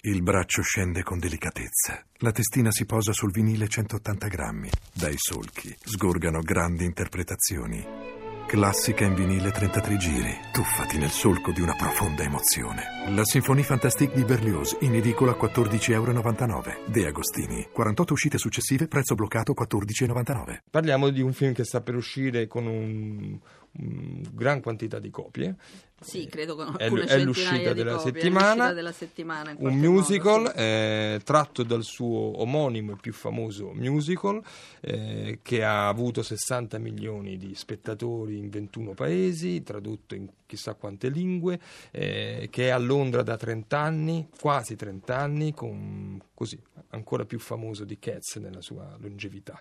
Il braccio scende con delicatezza. La testina si posa sul vinile 180 grammi. Dai solchi sgorgano grandi interpretazioni. Classica in vinile 33 giri. Tuffati nel solco di una profonda emozione. La Sinfonie Fantastique di Berlioz, in edicola 14,99 euro. De Agostini. 48 uscite successive, prezzo bloccato 14,99. Parliamo di un film che sta per uscire con un, un gran quantità di copie. Sì, credo con È, è l'uscita della copie, è settimana. l'uscita della settimana un qualche modo, musical sì. eh, tratto dal suo omonimo e più famoso musical eh, che ha avuto 60 milioni di spettatori in 21 paesi, tradotto in chissà quante lingue, eh, che è a Londra da 30 anni, quasi 30 anni, con, così, ancora più famoso di Cats nella sua longevità.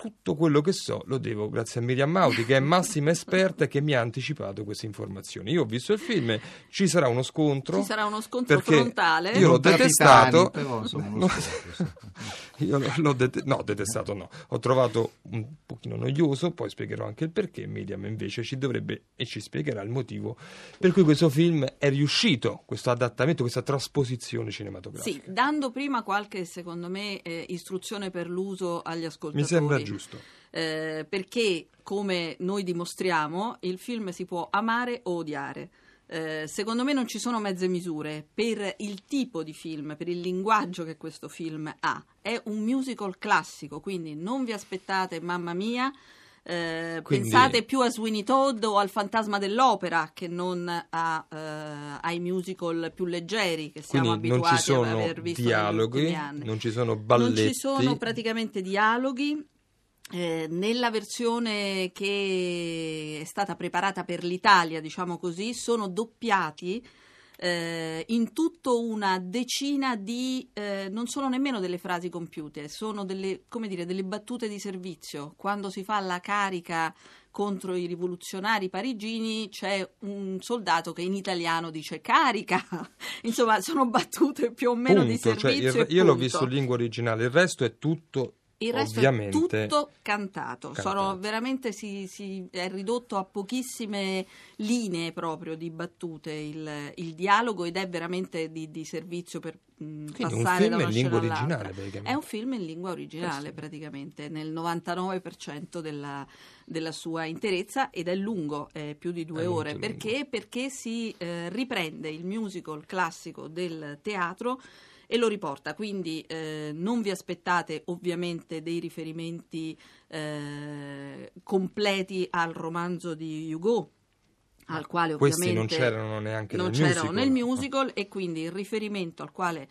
Tutto quello che so lo devo grazie a Miriam Mauti, che è massima esperta e che mi ha anticipato queste informazioni. Io ho visto il film, ci sarà uno scontro. Ci sarà uno scontro frontale. Io l'ho detestato. capitani, però, Io l'ho- dete- no, detestato no. Ho trovato un pochino noioso, poi spiegherò anche il perché. Miriam invece ci dovrebbe e ci spiegherà il motivo per cui questo film è riuscito, questo adattamento, questa trasposizione cinematografica. Sì, dando prima qualche, secondo me, eh, istruzione per l'uso agli ascoltatori. Mi sembra giusto. Eh, perché, come noi dimostriamo, il film si può amare o odiare. Eh, secondo me non ci sono mezze misure per il tipo di film, per il linguaggio che questo film ha. È un musical classico, quindi non vi aspettate Mamma mia. eh, Quindi- Pensate più a Sweeney Todd o al Fantasma dell'Opera che non a, eh, ai musical più leggeri che siamo Quindi abituati ci a sono aver visto dialoghi, negli ultimi anni. non ci sono balletti. Non ci sono praticamente dialoghi. Eh, nella versione che è stata preparata per l'Italia, diciamo così, sono doppiati eh, in tutto una decina di eh, non sono nemmeno delle frasi compiute, sono delle, come dire, delle battute di servizio. Quando si fa la carica contro i rivoluzionari parigini c'è un soldato che in italiano dice carica. Insomma, sono battute più o meno di Punto. Cioè, servizio. il- e io l'ho punto. visto in lingua originale, il resto è tutto Il resto ovviamente è tutto cantato, cantato. Sono veramente si, si- è ridotto a pochissime linee proprio di battute il, il dialogo ed è veramente di, di servizio per mh, passare da una scena all'altra. È un film in lingua originale sì. praticamente, nel 99% della, della sua interezza ed è lungo, è più di due È ore. Perché? Perché si eh, riprende il musical classico del teatro e lo riporta. Quindi eh, non vi aspettate ovviamente dei riferimenti eh, completi al romanzo di Hugo. Al quale Questi ovviamente non c'erano neanche non nel c'erano musical. nel musical e quindi il riferimento al quale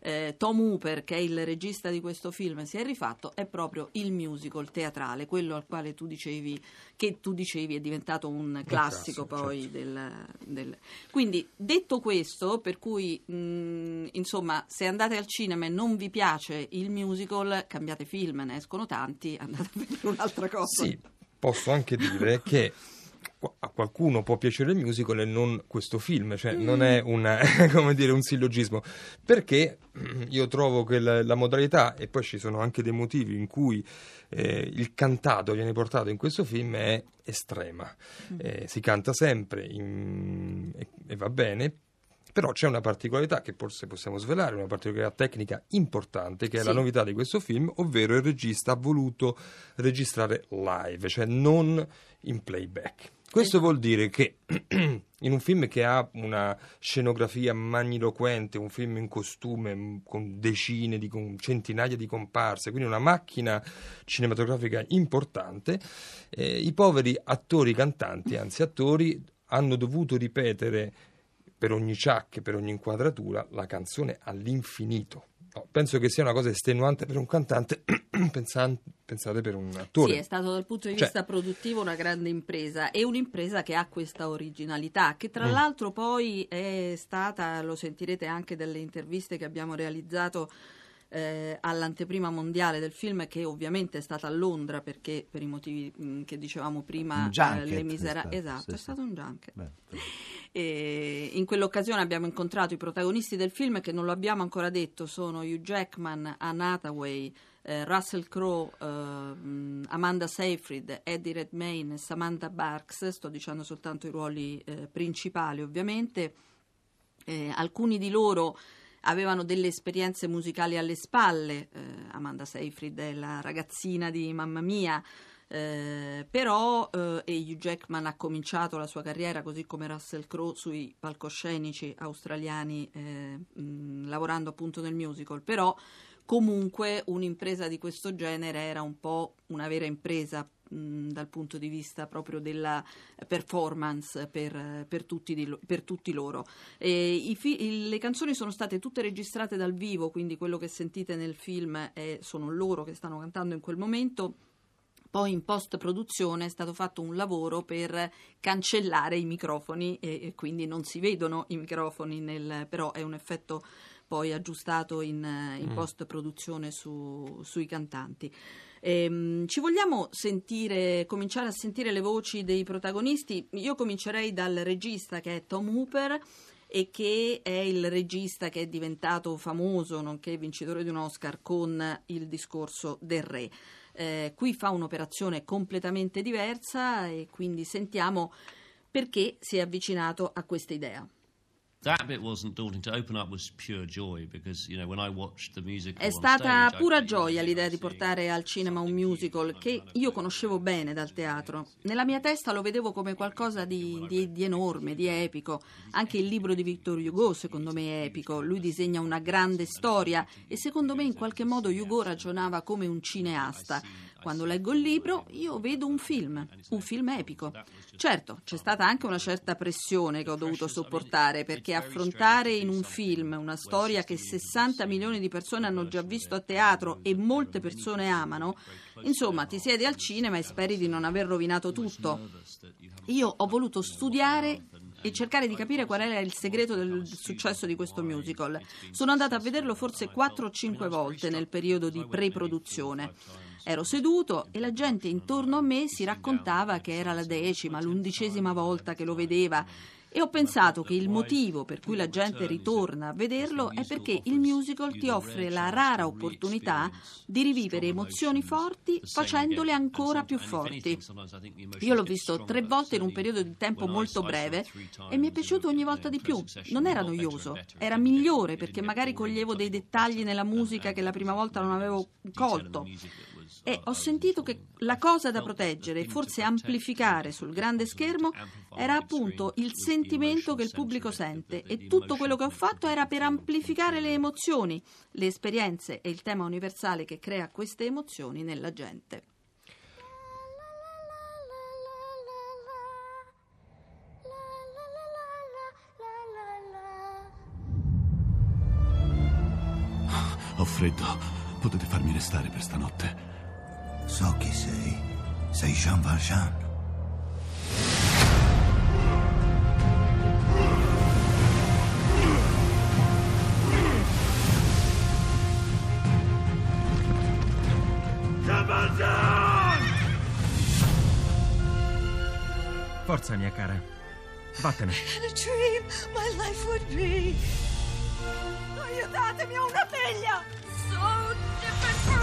eh, Tom Hooper, che è il regista di questo film, si è rifatto è proprio il musical teatrale, quello al quale tu dicevi che tu dicevi è diventato un classico, classico, poi certo. del, del- Quindi detto questo, per cui mh, insomma, se andate al cinema e non vi piace il musical, cambiate film, ne escono tanti, andate a vedere un'altra cosa. Sì, posso anche dire che a qualcuno può piacere il musical e non questo film, cioè Mm. non è una, come dire, un sillogismo, perché io trovo che la, la modalità, e poi ci sono anche dei motivi in cui eh, il cantato viene portato in questo film è estrema, Mm. Eh, si canta sempre in- e, e va bene. Però c'è una particolarità che forse possiamo svelare, una particolarità tecnica importante, che è la novità di questo film, ovvero il regista ha voluto registrare live, cioè non in playback. Questo Esatto. vuol dire che in un film che ha una scenografia magniloquente, un film in costume con decine di con centinaia di comparse, quindi una macchina cinematografica importante, eh, i poveri attori cantanti, anzi attori, hanno dovuto ripetere per ogni ciak, per ogni inquadratura, la canzone all'infinito. No, penso che sia una cosa estenuante per un cantante, pensate per un attore. Sì, è stato dal punto di Cioè- vista produttivo una grande impresa e un'impresa che ha questa originalità, che tra Mm. l'altro poi è stata, lo sentirete anche dalle interviste che abbiamo realizzato eh, all'anteprima mondiale del film, che ovviamente è stata a Londra perché per i motivi mh, che dicevamo prima, Un junket le è misera- stato, esatto, sì, è stato un junket. Beh, in quell'occasione abbiamo incontrato i protagonisti del film che non lo abbiamo ancora detto, sono Hugh Jackman, Anne Hathaway, eh, Russell Crowe, eh, mh, Amanda Seyfried, Eddie Redmayne e Samantha Barks, sto dicendo soltanto i ruoli eh, principali ovviamente. Eh, alcuni di loro avevano delle esperienze musicali alle spalle. Eh, Amanda Seyfried è la ragazzina di Mamma Mia. Eh, però eh, e Hugh Jackman ha cominciato la sua carriera così come Russell Crowe sui palcoscenici australiani eh, mh, lavorando appunto nel musical però comunque un'impresa di questo genere era un po' una vera impresa dal punto di vista proprio della performance per, per, tutti, di, per tutti, loro. Fi- le canzoni sono state tutte registrate dal vivo, quindi quello che sentite nel film è, sono loro che stanno cantando in quel momento. Poi in post produzione è stato fatto un lavoro per cancellare i microfoni e, e quindi non si vedono i microfoni, nel, però è un effetto poi aggiustato in, in mm. post produzione su, sui cantanti. Ehm, ci vogliamo sentire, cominciare a sentire le voci dei protagonisti? Io comincerei dal regista che è Tom Hooper e che è il regista che è diventato famoso, nonché vincitore di un Oscar con il discorso del re. Eh, qui fa un'operazione completamente diversa e quindi sentiamo perché si è avvicinato a questa idea. È stata pura gioia l'idea di portare al cinema un musical che io conoscevo bene dal teatro. Nella mia testa lo vedevo come qualcosa di, di, di enorme, di epico. Anche il libro di Victor Hugo secondo me è epico. Lui disegna una grande storia e secondo me in qualche modo Hugo ragionava come un cineasta. Quando leggo il libro io vedo un film, un film epico. Certo, c'è stata anche una certa pressione che ho dovuto sopportare perché affrontare in un film una storia che 60 milioni di persone hanno già visto a teatro e molte persone amano, insomma ti siedi al cinema e speri di non aver rovinato tutto. Io ho voluto studiare e cercare di capire qual era il segreto del successo di questo musical. Sono andata a vederlo forse 4 o 5 volte nel periodo di pre-produzione. Ero seduto e la gente intorno a me si raccontava che era la decima, l'undicesima volta che lo vedeva e ho pensato che il motivo per cui la gente ritorna a vederlo è perché il musical ti offre la rara opportunità di rivivere emozioni forti facendole ancora più forti. Io l'ho visto tre volte in un periodo di tempo molto breve e mi è piaciuto ogni volta di più. Non era noioso, era migliore perché magari coglievo dei dettagli nella musica che la prima volta non avevo colto e ho sentito che la cosa da proteggere, forse amplificare sul grande schermo, era appunto il sentimento che il pubblico sente e tutto quello che ho fatto era per amplificare le emozioni, le esperienze e il tema universale che crea queste emozioni nella gente. Ho freddo. Potete farmi restare per stanotte. So chi sei. Sei Jean Valjean. Jean Valjean! Forza, mia cara. Vattene. In a dream, my life would be. Aiutatemi, ho una figlia! So different from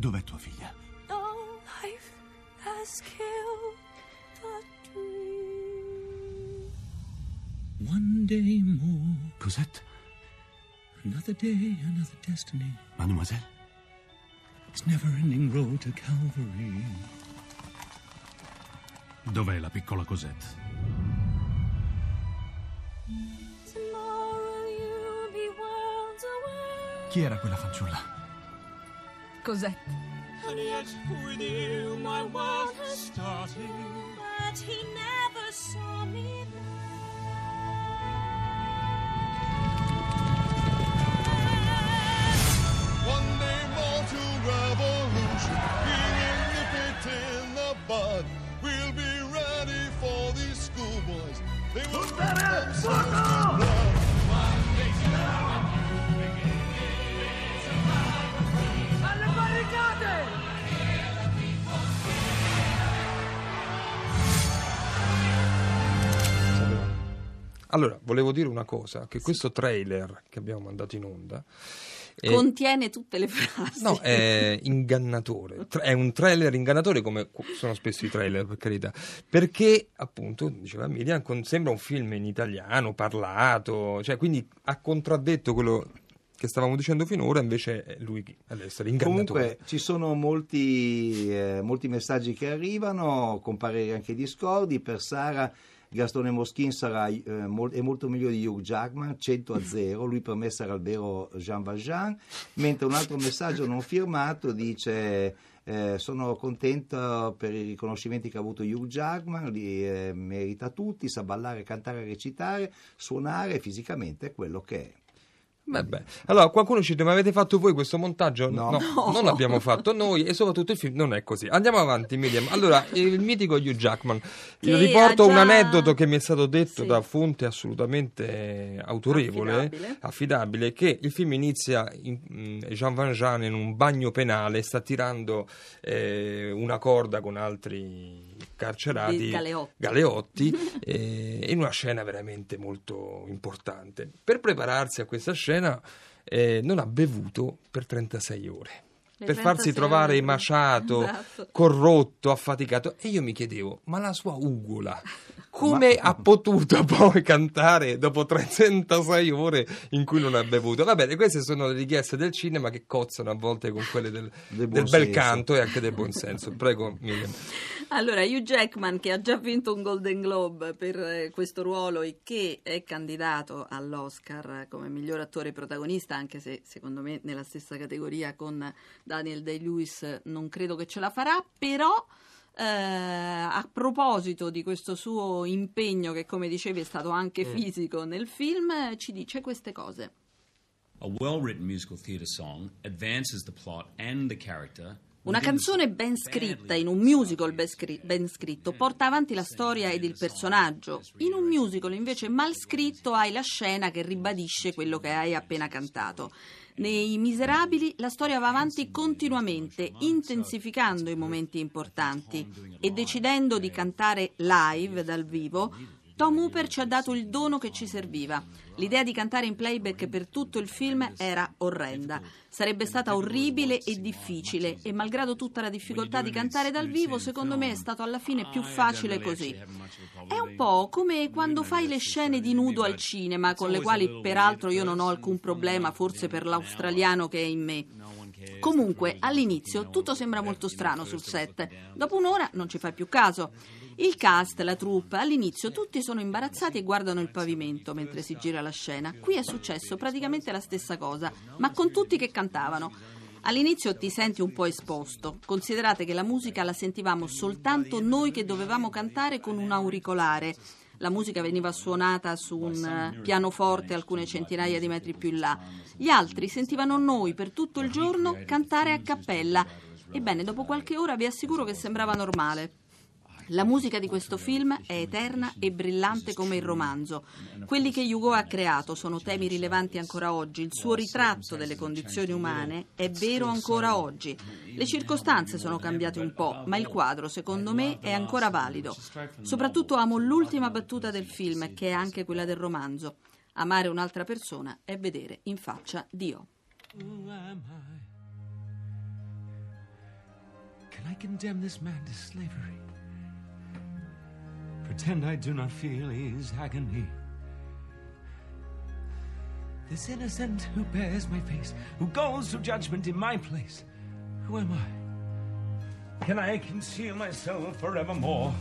Dov'è tua figlia? No life has killed the dream. One day more. Cosette? Another day, another destiny. Mademoiselle? It's never ending road to Calvary. Dov'è la piccola Cosette? Chi era quella fanciulla? Cos'è? And yet with you my world has started. But he never saw me One day more to revolution. We'll nip it in the bud. We'll be ready for these schoolboys. They will Allora, volevo dire una cosa, che questo trailer che abbiamo mandato in onda Eh, Contiene tutte le frasi. No, è ingannatore, è un trailer ingannatore come sono spesso i trailer per carità, perché appunto, diceva Miriam, con- sembra un film in italiano, parlato, cioè quindi ha contraddetto quello che stavamo dicendo finora, invece è lui ad essere ingannatore. Comunque ci sono molti, eh, molti messaggi che arrivano, con pareri anche discordi. Per Sara Gastone Moschin sarà, eh, mol- è molto meglio di Hugh Jackman, 100 a 0, lui per me sarà il vero Jean Valjean, mentre un altro messaggio non firmato dice... eh, sono contento per i riconoscimenti che ha avuto Hugh Jackman, li eh, merita tutti, sa ballare, cantare, recitare, suonare fisicamente è quello che è. Vabbè. Allora, qualcuno ci dice, ma avete fatto voi questo montaggio? No. non l'abbiamo fatto noi e soprattutto il film non è così. Andiamo avanti, Miriam. Allora, il mitico Hugh Jackman. Che riporto ha un già- aneddoto che mi è stato detto Sì. da fonte assolutamente autorevole, Affidabile. affidabile, che il film inizia in, mm, Jean Valjean in un bagno penale, sta tirando eh, una corda con altri carcerati, galeotti. galeotti, eh, in una scena veramente molto importante. Per prepararsi a questa scena eh, non ha bevuto per 36 ore. Le Per farsi 36 trovare ore. emaciato, Esatto. corrotto, affaticato. E io mi chiedevo, ma la sua ugola come ha potuto poi cantare dopo 306 ore in cui non ha bevuto? Va bene, queste sono le richieste del cinema che cozzano a volte con quelle del, Del bel senso. canto e anche del buon senso. Prego, Miriam. Allora, Hugh Jackman, che ha già vinto un Golden Globe per eh, questo ruolo e che è candidato all'Oscar come miglior attore protagonista, anche se secondo me nella stessa categoria con Daniel Day-Lewis non credo che ce la farà, però eh, a proposito di questo suo impegno, che come dicevi è stato anche fisico nel film, ci dice queste cose. A well written musical theatre song advances the plot and the character. Una canzone ben scritta in un musical ben, scri- ben scritto porta avanti la storia ed il personaggio. In un musical invece mal scritto hai la scena che ribadisce quello che hai appena cantato. Nei Miserabili la storia va avanti continuamente, intensificando i momenti importanti e decidendo di cantare live dal vivo. Tom Hooper ci ha dato il dono che ci serviva. L'idea di cantare in playback per tutto il film era orrenda. Sarebbe stata orribile e difficile e malgrado tutta la difficoltà di cantare dal vivo, secondo me è stato alla fine più facile così. È un po' come quando fai le scene di nudo al cinema, con le quali peraltro io non ho alcun problema, forse per l'australiano che è in me. Comunque, all'inizio tutto sembra molto strano sul set. Dopo un'ora non ci fai più caso. Il cast, la troupe, all'inizio tutti sono imbarazzati e guardano il pavimento mentre si gira la scena. Qui è successo praticamente la stessa cosa, ma con tutti che cantavano. All'inizio ti senti un po' esposto. Considerate che la musica la sentivamo soltanto noi che dovevamo cantare con un auricolare. La musica veniva suonata su un eh, pianoforte alcune centinaia di metri più in là. Gli altri sentivano noi per tutto il giorno cantare a cappella. Ebbene, dopo qualche ora vi assicuro che sembrava normale. La musica di questo film è eterna e brillante come il romanzo. Quelli che Hugo ha creato sono temi rilevanti ancora oggi. Il suo ritratto delle condizioni umane è vero ancora oggi. Le circostanze sono cambiate un po', ma il quadro, secondo me, è ancora valido. Soprattutto amo l'ultima battuta del film, che è anche quella del romanzo. Amare un'altra persona è vedere in faccia Dio. Who am I? Can I condemn this man to slavery? Pretend I do not feel his agony. This innocent who bears my face, who goes to judgment in my place. Who am I? Can I conceal myself forevermore?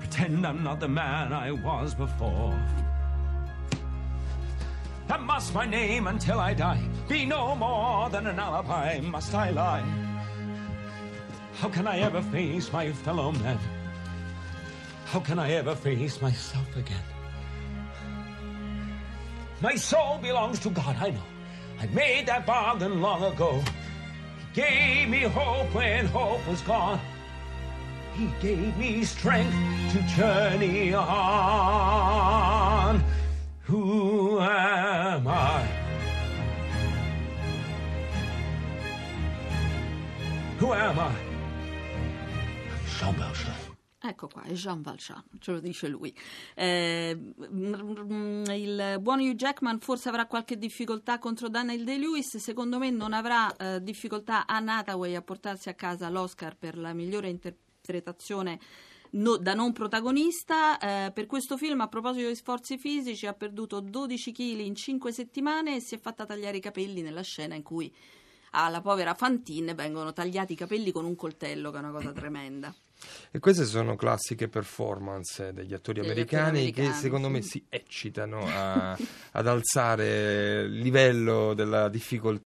Pretend I'm not the man I was before. And must my name until I die be no more than an alibi? Must I lie? How can I ever face my fellow men? How can I ever face myself again? My soul belongs to God, I know. I made that bargain long ago. He gave me hope when hope was gone. He gave me strength to journey on. Who am I? Who am I? Ecco qua, è Jean Valjean, ce lo dice lui. Eh, mm, il buon Hugh Jackman forse avrà qualche difficoltà contro Daniel Day-Lewis, secondo me non avrà eh, difficoltà Anne Hathaway a portarsi a casa l'Oscar per la migliore interpretazione no- da non protagonista. Eh, per questo film, a proposito di sforzi fisici, ha perduto 12 kg in 5 settimane e si è fatta tagliare i capelli nella scena in cui alla povera Fantine vengono tagliati i capelli con un coltello, che è una cosa tremenda. E queste sono classiche performance degli attori Degli americani, attori che americani, secondo me sì. si eccitano a- ad alzare il livello della difficoltà